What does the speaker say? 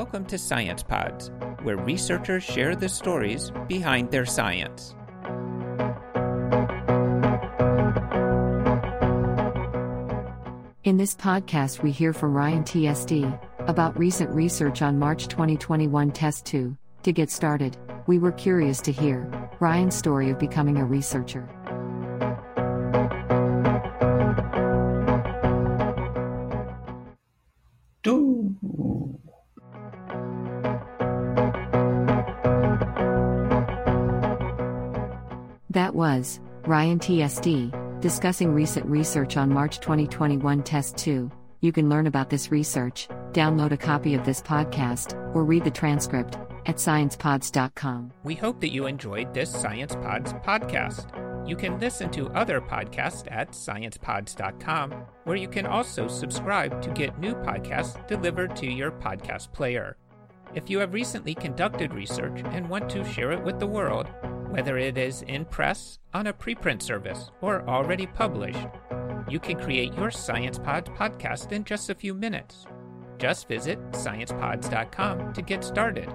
to Science Pods, where researchers share the stories behind their science. In this podcast, we hear from Ryan TSD about recent research on March 2021 Test 2. To get started, we were curious to hear Ryan's story of becoming a researcher. Do. That was Ryan TSD discussing recent research on March 2021 Test 2. You can learn about this research, download a copy of this podcast, or read the transcript at sciencepods.com. We hope that you enjoyed this Science Pods podcast. You can listen to other podcasts at sciencepods.com, where you can also subscribe to get new podcasts delivered to your podcast player. If you have recently conducted research and want to share it with the world, whether it is in press, on a preprint service, or already published, you can create your SciencePod podcast in just a few minutes. Just visit sciencepods.com to get started.